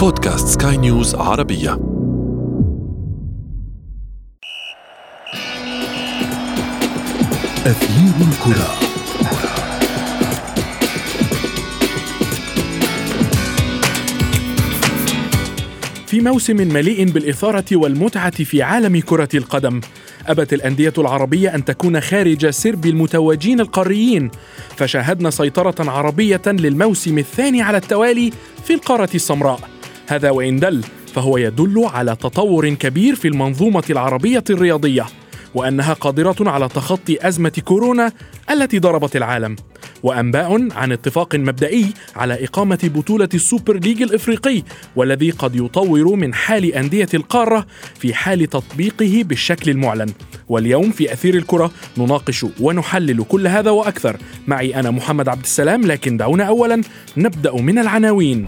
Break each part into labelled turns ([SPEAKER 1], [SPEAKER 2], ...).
[SPEAKER 1] بودكاست سكاي نيوز عربية.
[SPEAKER 2] أثير الكرة.
[SPEAKER 3] في موسم مليء بالإثارة والمتعة في عالم كرة القدم أبت الأندية العربية أن تكون خارج سرب المتوجين القاريين. فشاهدنا سيطرة عربية للموسم الثاني على التوالي في القارة السمراء. هذا وإن دل فهو يدل على تطور كبير في المنظومة العربية الرياضية وأنها قادرة على تخطي أزمة كورونا التي ضربت العالم. وأنباء عن اتفاق مبدئي على إقامة بطولة السوبر ليج الإفريقي والذي قد يطور من حال أندية القارة في حال تطبيقه بالشكل المعلن. واليوم في أثير الكرة نناقش ونحلل كل هذا وأكثر. معي أنا محمد عبد السلام لكن دعونا أولا نبدأ من العناوين.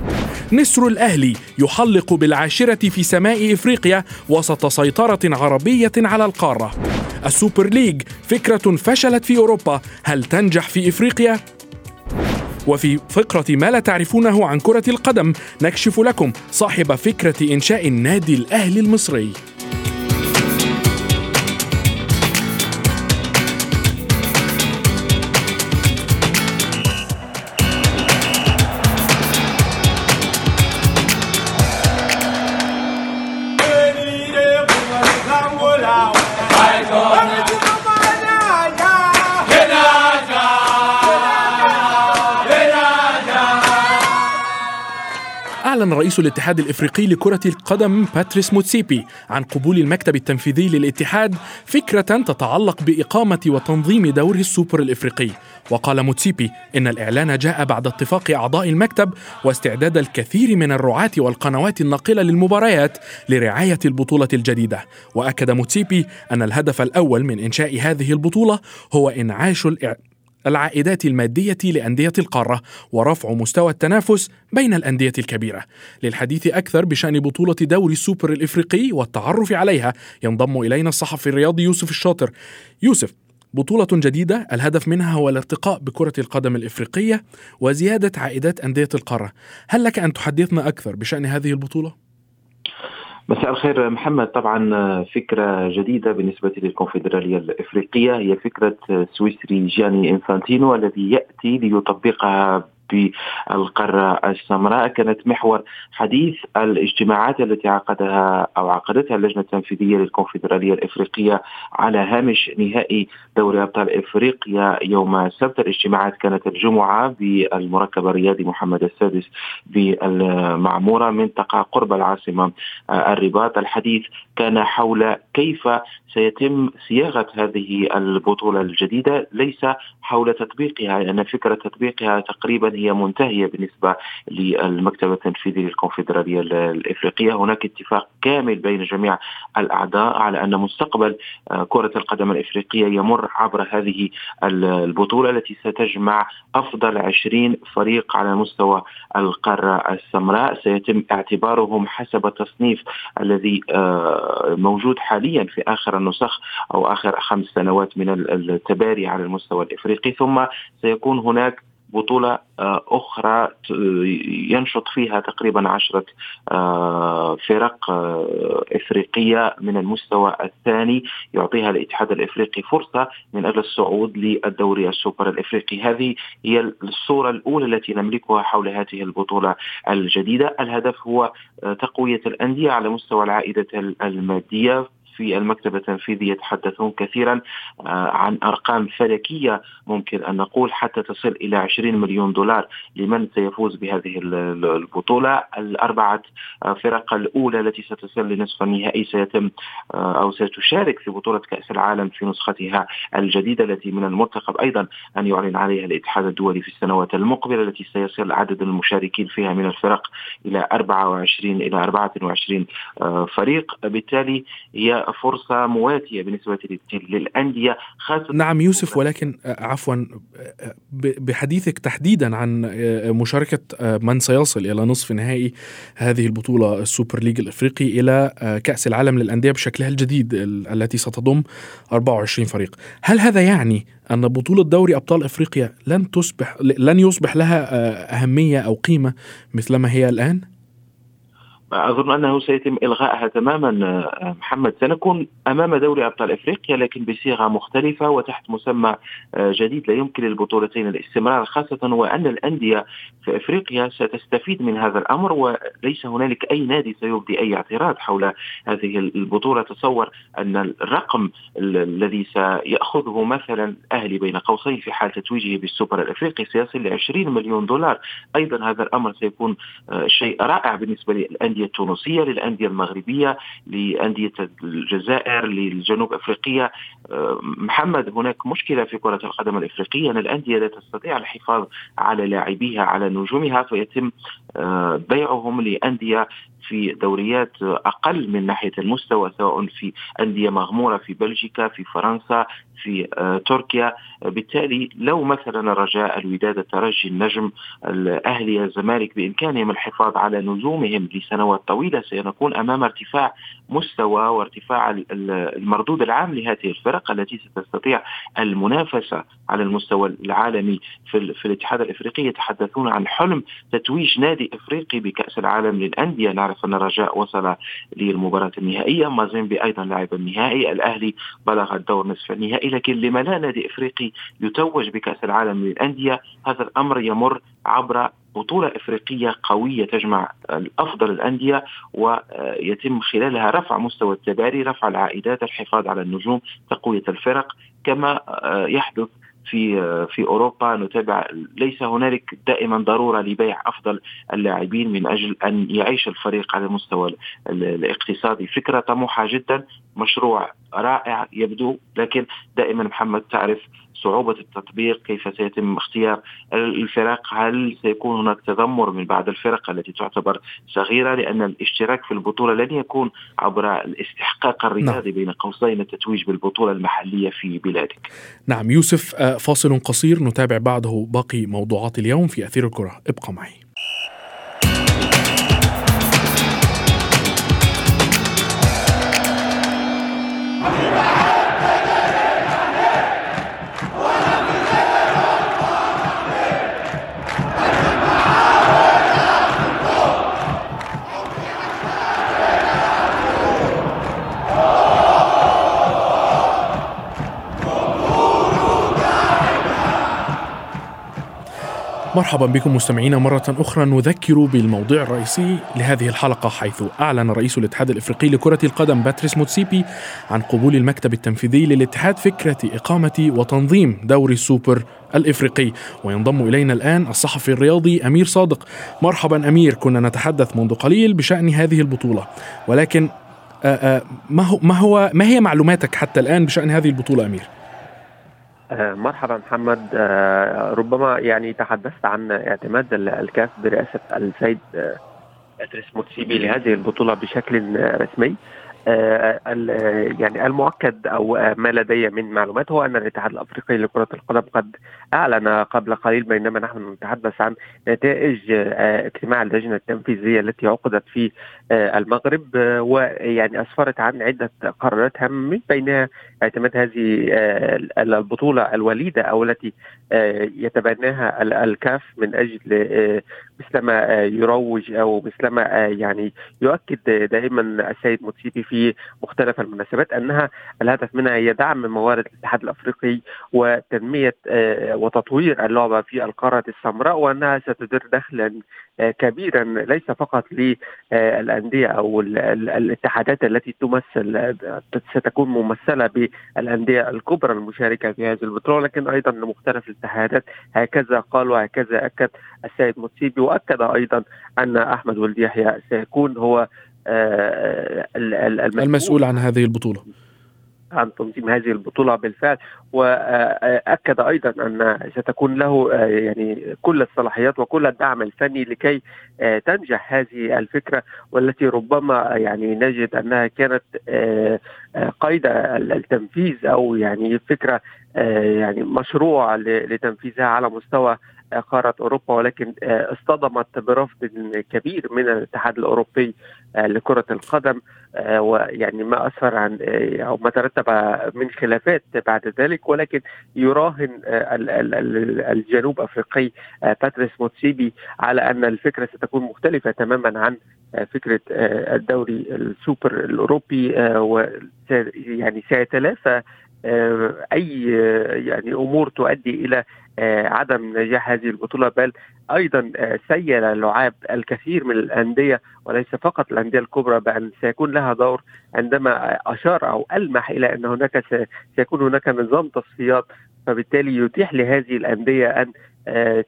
[SPEAKER 3] نسر الأهلي يحلق بالعاشرة في سماء إفريقيا وسط سيطرة عربية على القارة. السوبر ليج فكرة فشلت في أوروبا. هل تنجح في إفريقيا؟ وفي فقرة ما لا تعرفونه عن كرة القدم نكشف لكم صاحب فكرة إنشاء النادي الأهلي المصري. أعلن رئيس الاتحاد الإفريقي لكرة القدم باتريس موتسيبي عن قبول المكتب التنفيذي للاتحاد فكرة تتعلق بإقامة وتنظيم دور السوبر الإفريقي. وقال موتسيبي إن الإعلان جاء بعد اتفاق أعضاء المكتب واستعداد الكثير من الرعاة والقنوات الناقلة للمباريات لرعاية البطولة الجديدة. وأكد موتسيبي أن الهدف الأول من إنشاء هذه البطولة هو إنعاش الإع... العائدات المادية لأندية القارة ورفع مستوى التنافس بين الأندية الكبيرة. للحديث أكثر بشأن بطولة دوري السوبر الإفريقي والتعرف عليها ينضم إلينا الصحفي الرياضي يوسف الشاطر. يوسف بطولة جديدة الهدف منها هو الارتقاء بكرة القدم الإفريقية وزيادة عائدات أندية القارة. هل لك أن تحدثنا أكثر بشأن هذه البطولة؟
[SPEAKER 4] مساء الخير محمد. طبعا فكرة جديدة بالنسبة للكونفدرالية الإفريقية هي فكرة سويسري جاني إنفانتينو الذي يأتي ليطبقها بالقارة السمراء. كانت محور حديث الاجتماعات التي عقدها أو عقدتها اللجنة التنفيذية للكونفدرالية الإفريقية على هامش نهائي دوري أبطال إفريقيا يوم السبت. الاجتماعات كانت الجمعة بالمركب الرياضي محمد السادس بالمعمورة منطقة قرب العاصمة الرباط. الحديث كان حول كيف سيتم صياغة هذه البطولة الجديدة. ليس حول تطبيقها لأن فكرة تطبيقها تقريبا هي منتهية بالنسبة للمكتب التنفيذي للكونفدرالية الإفريقية. هناك اتفاق كامل بين جميع الأعضاء على أن مستقبل كرة القدم الإفريقية يمر عبر هذه البطولة التي ستجمع أفضل 20 فريق على مستوى القارة السمراء. سيتم اعتبارهم حسب التصنيف الذي موجود حاليا في آخر النسخ أو آخر خمس سنوات من التباري على المستوى الإفريقي. ثم سيكون هناك بطولة أخرى ينشط فيها تقريبا عشرة فرق إفريقية من المستوى الثاني. يعطيها الاتحاد الإفريقي فرصة من أجل الصعود للدوري السوبر الإفريقي. هذه هي الصورة الأولى التي نملكها حول هذه البطولة الجديدة. الهدف هو تقوية الأندية على مستوى العائدة المادية. في المكتب التنفيذي يتحدثون كثيرا عن أرقام فلكية ممكن أن نقول حتى تصل إلى 20 مليون دولار. لمن سيفوز بهذه البطولة، الأربعة فرق الأولى التي ستصل لنصف النهائي سيتم أو ستشارك في بطولة كأس العالم في نسختها الجديدة التي من المرتقب أيضا أن يعلن عليها الاتحاد الدولي في السنوات المقبلة التي سيصل عدد المشاركين فيها من الفرق إلى 24 إلى 24 فريق، بالتالي هي فرصة مواتية بالنسبة للأندية
[SPEAKER 3] خاصة نعم يوسف ولكن عفوا بحديثك تحديدا عن مشاركة من سيصل إلى نصف نهائي هذه البطولة السوبر ليج الإفريقي إلى كأس العالم للأندية بشكلها الجديد التي ستضم 24 فريق هل هذا يعني أن بطولة دوري أبطال إفريقيا لن تصبح لن يصبح لها أهمية أو قيمة مثلما هي الآن؟
[SPEAKER 4] أظن أنه سيتم إلغائها تماما آه، محمد. سنكون أمام دوري أبطال إفريقيا لكن بصيغة مختلفة وتحت مسمى آه، جديد لا يمكن للبطولتين الاستمرار خاصة وأن الأندية في إفريقيا ستستفيد من هذا الأمر وليس هنالك أي نادي سيبدي أي اعتراض حول هذه البطولة. تصور أن الرقم الذي سيأخذه مثلا الاهلي بين قوسين في حال تتويجه بالسوبر الإفريقي سيصل ل 20 مليون دولار. أيضا هذا الأمر سيكون آه، شيء رائع بالنسبة للأندية التونسية للأندية المغربية لأندية الجزائر للجنوب أفريقية. آه، محمد هناك مشكلة في كرة القدم الإفريقية؟ أن الأندية لا تستطيع الحفاظ على لاعبيها على نجومها فيتم آه، بيعهم لأندية في دوريات أقل من ناحية المستوى سواء في أندية مغمورة في بلجيكا في فرنسا في آه، تركيا. بالتالي لو مثلا الرجاء الوداد الترجي النجم الأهلي الزمالك بإمكانهم الحفاظ على نجومهم لسنوات طويلة سنكون أمام ارتفاع مستوى وارتفاع المردود العام لهذه الفرق التي ستستطيع المنافسة على المستوى العالمي في, في الاتحاد الإفريقي. يتحدثون عن حلم تتويج نادي إفريقي بكأس العالم للأندية نعرف ان الرجاء وصل للمباراة النهائية. مازيمبي أيضا لعب النهائي. الأهلي بلغ الدور نصف النهائي لكن لما لا نادي افريقي يتوج بكأس العالم للأندية. هذا الأمر يمر عبر بطولة إفريقية قوية تجمع الأفضل الأندية ويتم خلالها رفع مستوى التباري رفع العائدات الحفاظ على النجوم تقوية الفرق كما يحدث في في أوروبا. نتابع ليس هنالك دائما ضرورة لبيع أفضل اللاعبين من أجل أن يعيش الفريق على المستوى الاقتصادي. فكرة طموحة جدا مشروع رائع يبدو لكن دائما محمد تعرف صعوبة التطبيق كيف سيتم اختيار الفرق؟ هل سيكون هناك تذمر من بعض الفرق التي تعتبر صغيرة؟ لأن الاشتراك في البطولة لن يكون عبر الاستحقاق الرياضي نعم. بين قوسين التتويج بالبطولة المحلية في بلادك.
[SPEAKER 3] نعم يوسف آه، فاصل قصير. نتابع بعده باقي موضوعات اليوم في أثير الكرة. ابقى معي. مرحبا بكم مستمعينا مرة أخرى. نذكر بالموضوع الرئيسي لهذه الحلقة حيث أعلن رئيس الاتحاد الإفريقي لكرة القدم باتريس موتسيبي عن قبول المكتب التنفيذي للاتحاد فكرة إقامة وتنظيم دوري السوبر الإفريقي. وينضم إلينا الآن الصحفي الرياضي أمير صادق. مرحبا أمير كنا نتحدث منذ قليل بشأن هذه البطولة. ولكن ما هو ما هو ما هي معلوماتك حتى الآن بشأن هذه البطولة أمير؟
[SPEAKER 2] آه، مرحبا محمد. آه، ربما يعني تحدثت عن اعتماد الكاف برئاسة السيد إدريس آه، موتسيبي لهذه البطولة بشكل رسمي. يعني المؤكد أو ما لدي من معلومات هو أن الاتحاد الأفريقي لكرة القدم قد أعلن قبل قليل بينما نحن نتحدث عن نتائج آه، اجتماع اللجنة التنفيذية التي عقدت في آه، المغرب ويعني أسفرت عن عدة قرارات هامه من بينها اعتماد هذه البطولة الوليدة أو التي يتبناها الكاف من أجل مثلما يروج أو مثلما يعني يؤكد دائما السيد موتسيبي في مختلف المناسبات أنها الهدف منها هي دعم موارد الاتحاد الأفريقي وتنمية آه، وتطوير اللعبة في القارة السمراء وأنها ستدر دخلا آه، كبيرا ليس فقط للأندية أو الاتحادات التي تمثل ستكون ممثلة بالأندية الكبرى المشاركة في هذه البطولة لكن أيضا لمختلف الاتحادات. هكذا قال وهكذا أكد السيد موتسيبي وأكد أيضا أن أحمد ولد يحيى سيكون هو
[SPEAKER 3] آه، المسؤول عن هذه البطولة.
[SPEAKER 2] عن تنظيم هذه البطولة بالفعل. وأكد أيضا أن ستكون له آه، يعني كل الصلاحيات وكل الدعم الفني لكي آه، تنجح هذه الفكرة والتي ربما يعني نجد أنها كانت قيد التنفيذ أو يعني فكرة يعني مشروع لتنفيذها على مستوى قارة أوروبا ولكن آه، اصطدمت برفض كبير من الاتحاد الأوروبي آه، لكرة القدم آه، ويعني ما أسفر عن أو ما ترتب من خلافات بعد ذلك ولكن يراهن الجنوب أفريقي باتريس موتسيبي على أن الفكرة ستكون مختلفة تماما عن فكرة الدوري السوبر الأوروبي يعني سيتلافى أي يعني أمور تؤدي إلى عدم نجاح هذه البطولة بل أيضا سيل لعاب الكثير من الأندية وليس فقط الأندية الكبرى بان سيكون لها دور عندما أشار أو ألمح إلى أن هناك سيكون هناك نظام تصفيات فبالتالي يتيح لهذه الأندية أن آه،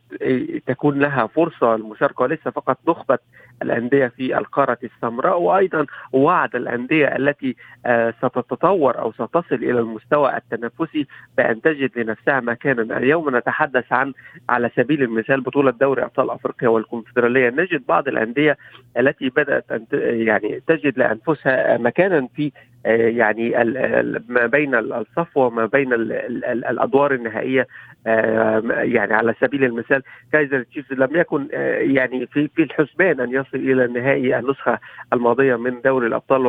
[SPEAKER 2] تكون لها فرصة المشاركة وليس فقط نخبة الأندية في القارة السمراء وأيضا وعد الأندية التي آه، ستتطور أو ستصل إلى المستوى التنافسي بأن تجد لنفسها مكانا. اليوم نتحدث عن على سبيل المثال بطولة دوري أبطال أفريقيا والكونفدرالية. نجد بعض الأندية التي بدأت أن يعني تجد لأنفسها مكانا في يعني ما بين الصفوه وما بين الأدوار النهائية يعني على سبيل المثال كايزر تشيفز لم يكن آه، يعني في في الحسبان أن يصل إلى النهائي النسخة الماضية من دوري الأبطال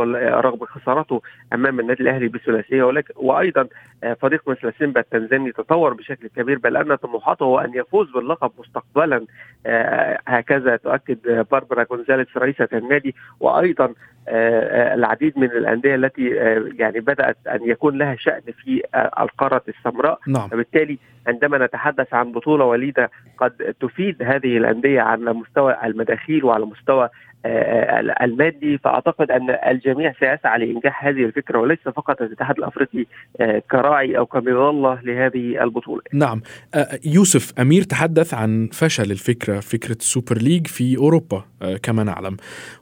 [SPEAKER 2] رغم خسارته أمام النادي الأهلي بثلاثية ولكن وأيضا آه، فريق مثل سيمبا التنزاني تطور بشكل كبير بل أن طموحاته هو أن يفوز باللقب مستقبلا آه، هكذا تؤكد باربرا جونزاليس رئيسة النادي وأيضا العديد من الأندية التي يعني بدأت أن يكون لها شأن في القارة السمراء نعم. فبالتالي عندما نتحدث عن بطولة وليدة قد تفيد هذه الأندية على مستوى المداخيل وعلى مستوى آه، آه، المادي فأعتقد أن الجميع سيسعى لإنجاح هذه الفكرة وليس فقط الاتحاد الأفريقي آه، كراعي أو كمظلة لهذه البطولة.
[SPEAKER 3] نعم يوسف أمير تحدث عن فشل الفكرة فكرة السوبر ليج في أوروبا كما نعلم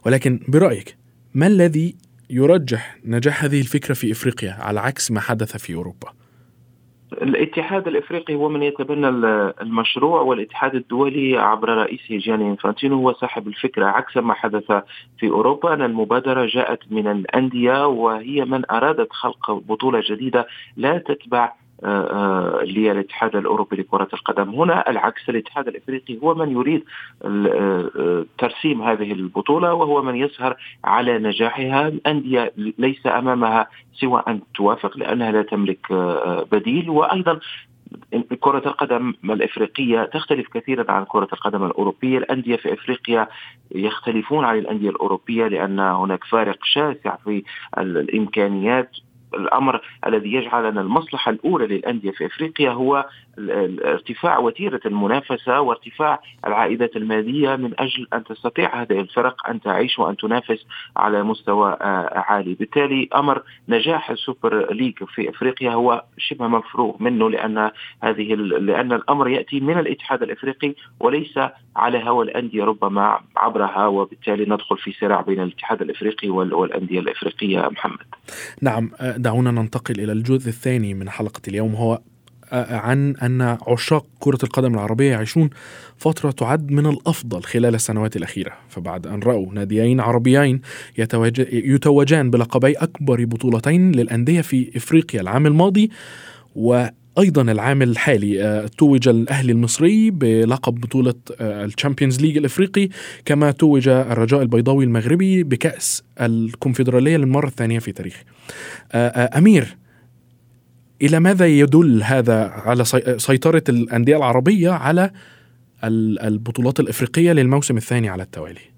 [SPEAKER 3] ولكن برأيك ما الذي يرجح نجاح هذه الفكرة في إفريقيا على عكس ما حدث في أوروبا؟
[SPEAKER 4] الاتحاد الإفريقي هو من يتبنى المشروع والاتحاد الدولي عبر رئيسه جاني إنفانتينو هو صاحب الفكرة عكس ما حدث في أوروبا أن المبادرة جاءت من الأندية وهي من أرادت خلق بطولة جديدة لا تتبع للاتحاد الأوروبي لكرة القدم. هنا العكس الاتحاد الإفريقي هو من يريد ترسيم هذه البطولة وهو من يسهر على نجاحها. الأندية ليس أمامها سوى أن توافق لأنها لا تملك بديل. وأيضا كرة القدم الإفريقية تختلف كثيرا عن كرة القدم الأوروبية. الأندية في إفريقيا يختلفون عن الأندية الأوروبية لأن هناك فارق شاسع في الإمكانيات. الأمر الذي يجعل ان المصلحة الأولى للأندية في إفريقيا هو ارتفاع وتيرة المنافسة وارتفاع العائدات المالية من أجل أن تستطيع هذه الفرق أن تعيش وأن تنافس على مستوى آه، عالي، بالتالي أمر نجاح السوبر ليج في إفريقيا هو شبه مفروغ منه لأن هذه لأن الأمر يأتي من الاتحاد الإفريقي وليس على هوى الأندية ربما عبرها وبالتالي ندخل في صراع بين الاتحاد الإفريقي والأندية الإفريقية محمد.
[SPEAKER 3] نعم آه، دعونا ننتقل إلى الجزء الثاني من حلقة اليوم هو عن أن عشاق كرة القدم العربية يعيشون فترة تعد من الأفضل خلال السنوات الأخيرة. فبعد أن رأوا ناديين عربيين يتوجان بلقبي أكبر بطولتين للأندية في إفريقيا العام الماضي و أيضا العام الحالي توج الأهلي المصري بلقب بطولة ال Champions League الإفريقي كما توج الرجاء البيضاوي المغربي بكأس الكونفدرالية للمرة الثانية في تاريخه. أمير إلى ماذا يدل هذا على سيطرة الأندية العربية على البطولات الإفريقية للموسم الثاني على التوالي؟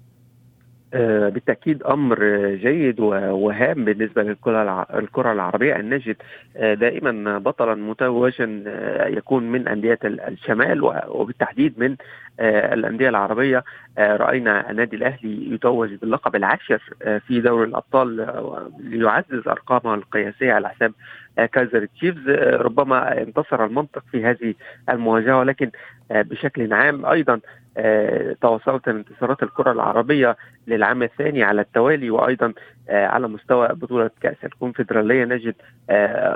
[SPEAKER 2] آه، بالتأكيد أمر جيد وهام بالنسبة للكرة العربية أن نجد آه، دائما بطلا متوجا آه، يكون من أندية الشمال وبالتحديد من الأندية العربية. رأينا النادي الأهلي يتوج باللقب العاشر في دوري الأبطال ليعزز أرقامه القياسية على حساب كايزر تشيفز. ربما انتصر المنطق في هذه المواجهة ولكن بشكل عام أيضا تواصلت انتصارات الكرة العربية للعام الثاني على التوالي وأيضا على مستوى بطولة كأس الكونفدرالية نجد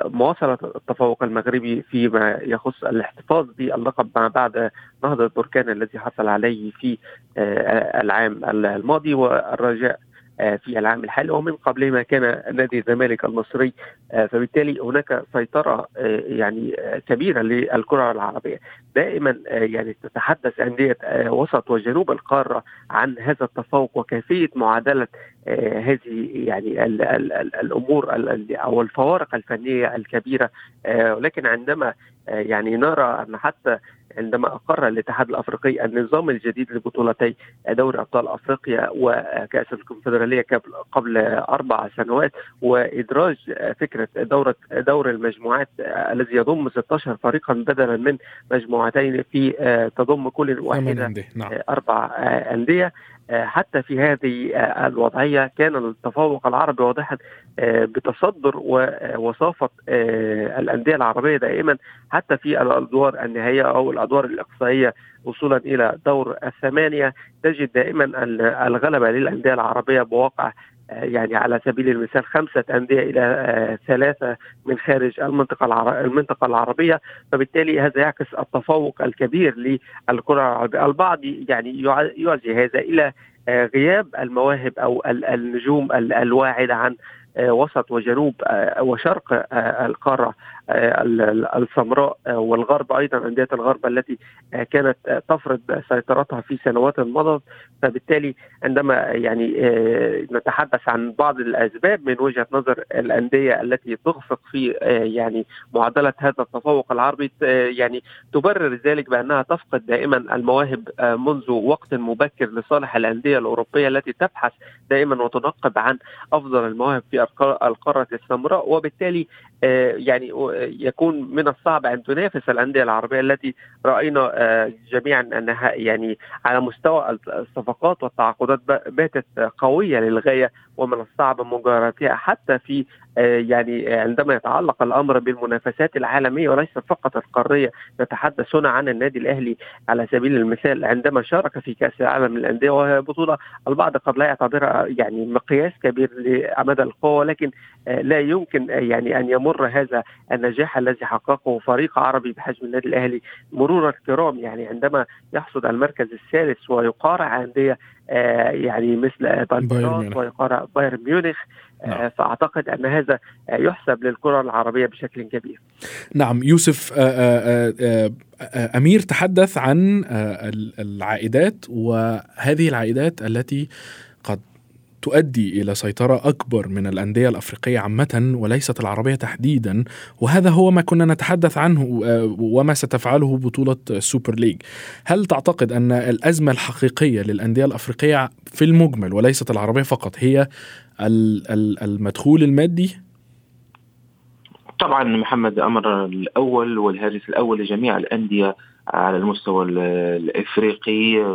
[SPEAKER 2] مواصلة التفوق المغربي فيما يخص الاحتفاظ باللقب ما بعد نهضة بركان الذي حصل عليه في العام الماضي والرجاء آه، في العام الحالي ومن قبل ما كان نادي الزمالك المصري آه، فبالتالي هناك سيطرة آه، يعني كبيرة للكرة العربية. دائما يعني تتحدث أندية وسط وجنوب القارة عن هذا التفوق وكيفية معادلة هذه يعني الأمور أو الفوارق الفنية الكبيرة. ولكن عندما يعني نرى أن حتى عندما أقر الاتحاد الأفريقي النظام الجديد لبطولتي دوري أبطال أفريقيا وكأس الكونفدرالية قبل أربع سنوات وإدراج فكرة دوره دور المجموعات الذي يضم 16 فريقا بدلا من مجموعتين في تضم كل واحدة نعم. أربع أندية حتى في هذه الوضعية كان التفوق العربي واضحا بتصدر ووصافه الأندية العربية دائما حتى في الأدوار النهائية أو الأدوار الإقصائية وصولا إلى دور الثمانية تجد دائما الغلبة للأندية العربية بواقع يعني على سبيل المثال خمسة أندية إلى ثلاثة من خارج المنطقة المنطقة العربية فبالتالي هذا يعكس التفوق الكبير للكرة العربية. البعض يعني يعزي هذا إلى غياب المواهب أو النجوم الواعدة عن وسط وجنوب وشرق القارة السمراء والغرب أيضا أندية الغرب التي كانت تفرض سيطرتها في سنوات مضت. فبالتالي عندما يعني نتحدث عن بعض الأسباب من وجهة نظر الأندية التي تخفق في يعني معادله هذا التفوق العربي يعني تبرر ذلك بأنها تفقد دائما المواهب منذ وقت مبكر لصالح الأندية الأوروبية التي تبحث دائما وتنقب عن أفضل المواهب في القارة السمراء. وبالتالي يعني يكون من الصعب أن تنافس الأندية العربية التي رأينا جميعا أنها يعني على مستوى الصفقات والتعاقدات باتت قوية للغاية ومن الصعب مجاراتها حتى في يعني عندما يتعلق الأمر بالمنافسات العالمية وليس فقط القارية نتحدث هنا عن النادي الأهلي على سبيل المثال عندما شارك في كأس العالم للأندية وهي بطولة البعض قد لا يعتبرها يعني مقياس كبير لمدى القوة ولكن لا يمكن يعني أن يمر هذا النجاح الذي حققه فريق عربي بحجم النادي الأهلي. مرور الكرام يعني عندما يحصد المركز الثالث ويقارع أندية يعني مثل ويقارع بايرن ميونخ نعم. فأعتقد أن هذا يحسب للكرة العربية بشكل كبير.
[SPEAKER 3] نعم يوسف أمير تحدث عن العائدات وهذه العائدات التي قد تؤدي إلى سيطرة أكبر من الأندية الأفريقية عامة وليست العربية تحديدا. وهذا هو ما كنا نتحدث عنه وما ستفعله بطولة السوبر ليج. هل تعتقد أن الأزمة الحقيقية للأندية الأفريقية في المجمل وليست العربية فقط هي المدخول المادي؟
[SPEAKER 4] طبعا محمد أمر الأول والهاجس الأول لجميع الأندية على المستوى الأفريقي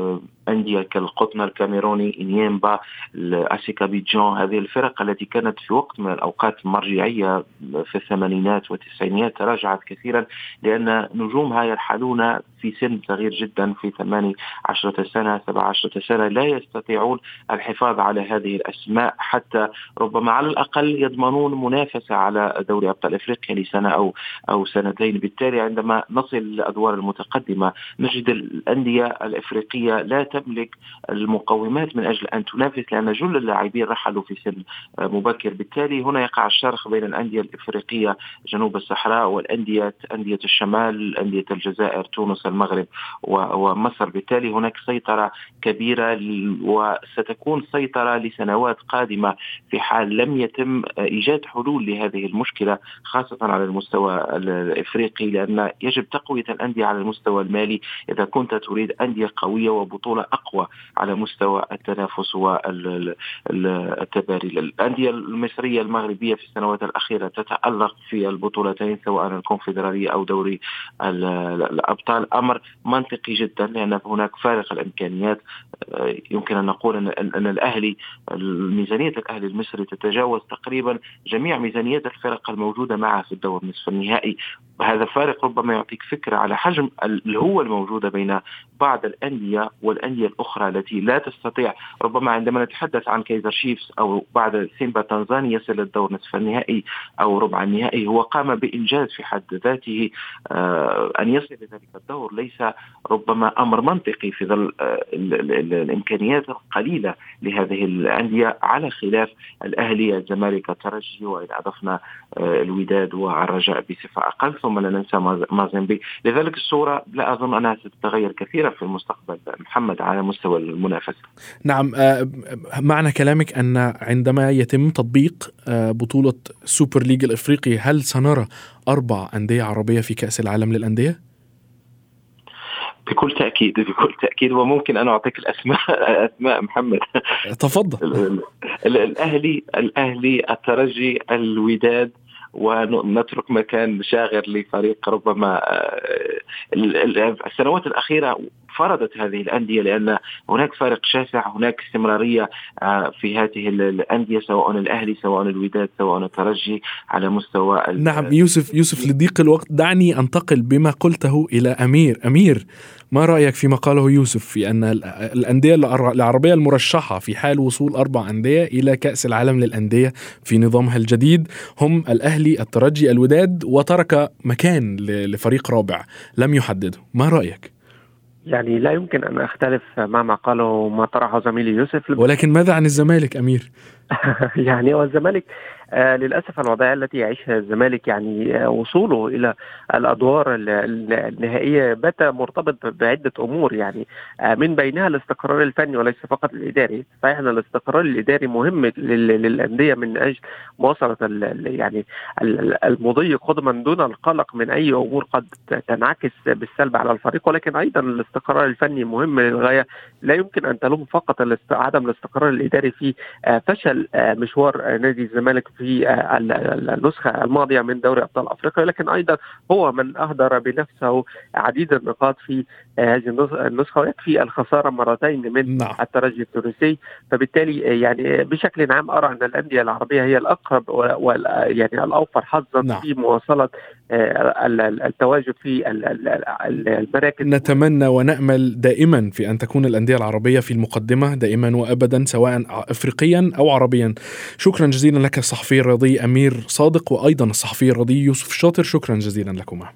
[SPEAKER 4] انديه كالقطن الكاميروني انيمبا اسيكا بيجون هذه الفرق التي كانت في وقت من الأوقات مرجعية في الثمانينات والتسعينيات تراجعت كثيرا لأن نجومها يرحلون في سن صغير جدا في ثماني عشرة سنة سبع عشرة سنة لا يستطيعون الحفاظ على هذه الأسماء حتى ربما على الأقل يضمنون منافسة على دوري أبطال إفريقيا لسنة أو أو سنتين. بالتالي عندما نصل للأدوار المتقدمة نجد الأندية الإفريقية لا تملك المقومات من أجل أن تنافس لأن جل اللاعبين رحلوا في سن مبكر. بالتالي هنا يقع الشرخ بين الأندية الإفريقية جنوب الصحراء والأندية أندية الشمال أندية الجزائر تونس المغرب ومصر. بالتالي هناك سيطرة كبيرة وستكون سيطرة لسنوات قادمة في حال لم يتم إيجاد حلول لهذه المشكلة خاصة على المستوى الإفريقي لأن يجب تقوية الأندية على المستوى المالي. إذا كنت تريد أندية قوية وبطولة أقوى على مستوى التنافس والتباري. الأندية المصرية المغربية في السنوات الأخيرة تتألق في البطولتين سواء الكونفدرالية أو دوري الأبطال. أمر منطقي جدا لأن هناك فارق الإمكانيات. يمكن أن نقول أن الأهلي ميزانية الأهلي المصري تتجاوز تقريبا جميع ميزانيات الفرق الموجودة معه في الدور نصف النهائي. هذا فارق ربما يعطيك فكرة على حجم الهوة الموجودة بين بعض الأندية والأندية الأخرى التي لا تستطيع ربما عندما نتحدث عن كايزر شيفز أو بعد سيمبا تنزانيا يصل للدور نصف النهائي أو ربع النهائي هو قام بإنجاز في حد ذاته آه أن يصل لذلك الدور. ليس ربما أمر منطقي في ظل آه الإمكانيات القليلة لهذه الأندية على خلاف الأهلي الزمالك الترجي وإذا أضفنا آه الوداد والرجاء بصفة أقل ثم لا ننسى مازيمبي. لذلك الصورة لا أظن أنها ستتغير كثيرا في المستقبل محمد. على مستوى المنافسة.
[SPEAKER 3] نعم آه، معنى كلامك أن عندما يتم تطبيق آه، بطولة Super League الإفريقي هل سنرى أربع أندية عربية في كأس العالم للأندية؟
[SPEAKER 4] بكل تأكيد بكل تأكيد. وممكن أنا أعطيك الأسماء أسماء محمد.
[SPEAKER 3] تفضل.
[SPEAKER 4] الأهلي الأهلي الترجي الوداد ونترك مكان شاغر لفريق ربما آه، السنوات الأخيرة فرضت هذه الأندية لأن هناك فارق شاسع هناك استمرارية آه، في هذه الأندية سواء الأهلي سواء الوداد سواء الترجي على مستوى
[SPEAKER 3] نعم يوسف يوسف لضيق الوقت دعني أنتقل بما قلته إلى أمير. أمير ما رأيك فيما قاله يوسف في أن الأندية العربية المرشحة في حال وصول أربع أندية إلى كأس العالم للأندية في نظامها الجديد؟ هم الأهلي الترجي الوداد وترك مكان لفريق رابع لم يحدده. ما رأيك؟
[SPEAKER 2] يعني لا يمكن أن أختلف مع ما قاله ما طرحه زميلي يوسف
[SPEAKER 3] ولكن ماذا عن الزمالك أمير؟
[SPEAKER 2] يعني هو الزمالك آه للأسف الوضعية التي يعيشها الزمالك يعني آه وصوله إلى الأدوار النهائية بات مرتبط بعدة أمور يعني آه من بينها الاستقرار الفني وليس فقط الإداري، صحيح أن الاستقرار الإداري مهم للأندية من أجل مواصلة يعني المضي قدما دون القلق من أي أمور قد تنعكس بالسلب على الفريق. ولكن أيضا الاستقرار الفني مهم للغاية لا يمكن أن تلوم فقط عدم الاستقرار الإداري في آه، فشل آه، مشوار نادي الزمالك في آه، النسخة الماضية من دوري أبطال أفريقيا لكن أيضا هو من أهدر بنفسه عديد النقاط في آه، هذه النسخة ويكفي الخسارة مرتين من نعم. الترجي التونسي فبالتالي يعني بشكل عام أرى أن الأندية العربية هي الأقرب يعني الأوفر حظا نعم. في مواصلة التواجد في المراكز
[SPEAKER 3] نتمنى ونأمل دائما في أن تكون الأندية العربية في المقدمة دائما وابدا سواء افريقيا أو عربيا شكرا جزيلا لك الصحفي الرياضي أمير صادق وأيضا الصحفي الرياضي يوسف شاطر. شكرا جزيلا لكما.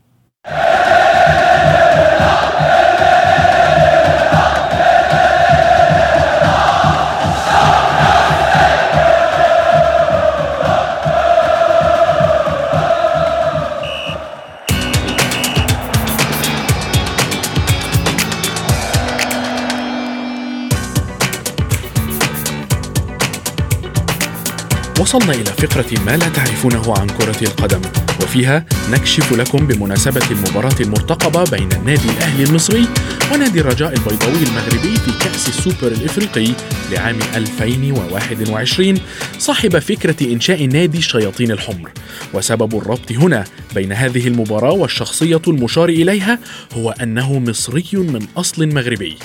[SPEAKER 3] وصلنا إلى فقرة ما لا تعرفونه عن كرة القدم. وفيها نكشف لكم بمناسبة المباراة المرتقبة بين النادي الأهلي المصري ونادي الرجاء البيضاوي المغربي في كأس السوبر الإفريقي لعام 2021 صاحب فكرة إنشاء نادي الشياطين الحمر. وسبب الربط هنا بين هذه المباراة والشخصية المشار إليها هو أنه مصري من أصل مغربي.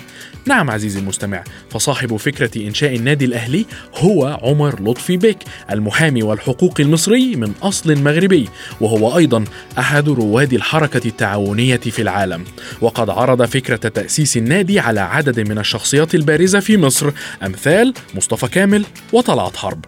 [SPEAKER 3] نعم عزيزي المستمع فصاحب فكرة إنشاء النادي الأهلي هو عمر لطفي بيك المحامي والحقوق المصري من أصل مغربي وهو أيضا أحد رواد الحركة التعاونية في العالم. وقد عرض فكرة تأسيس النادي على عدد من الشخصيات البارزة في مصر أمثال مصطفى كامل وطلعت حرب.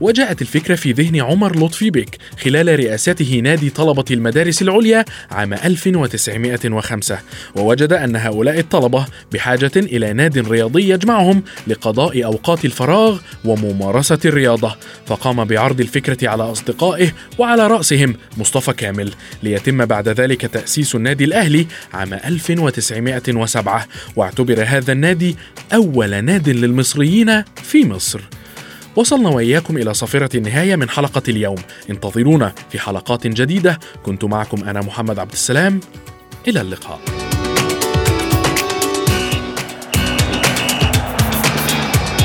[SPEAKER 3] وجاءت الفكرة في ذهن عمر لطفي بك خلال رئاسته نادي طلبة المدارس العليا عام 1905 ووجد أن هؤلاء الطلبة بحاجة إلى ناد رياضي يجمعهم لقضاء أوقات الفراغ وممارسة الرياضة. فقام بعرض الفكرة على أصدقائه وعلى رأسهم مصطفى كامل ليتم بعد ذلك تأسيس النادي الأهلي عام 1907 واعتبر هذا النادي أول ناد للمصريين في مصر. وصلنا وإياكم إلى صافرة النهاية من حلقة اليوم. انتظرونا في حلقات جديدة. كنت معكم أنا محمد عبد السلام. إلى اللقاء.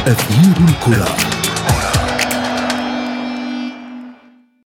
[SPEAKER 3] أثير الكرة.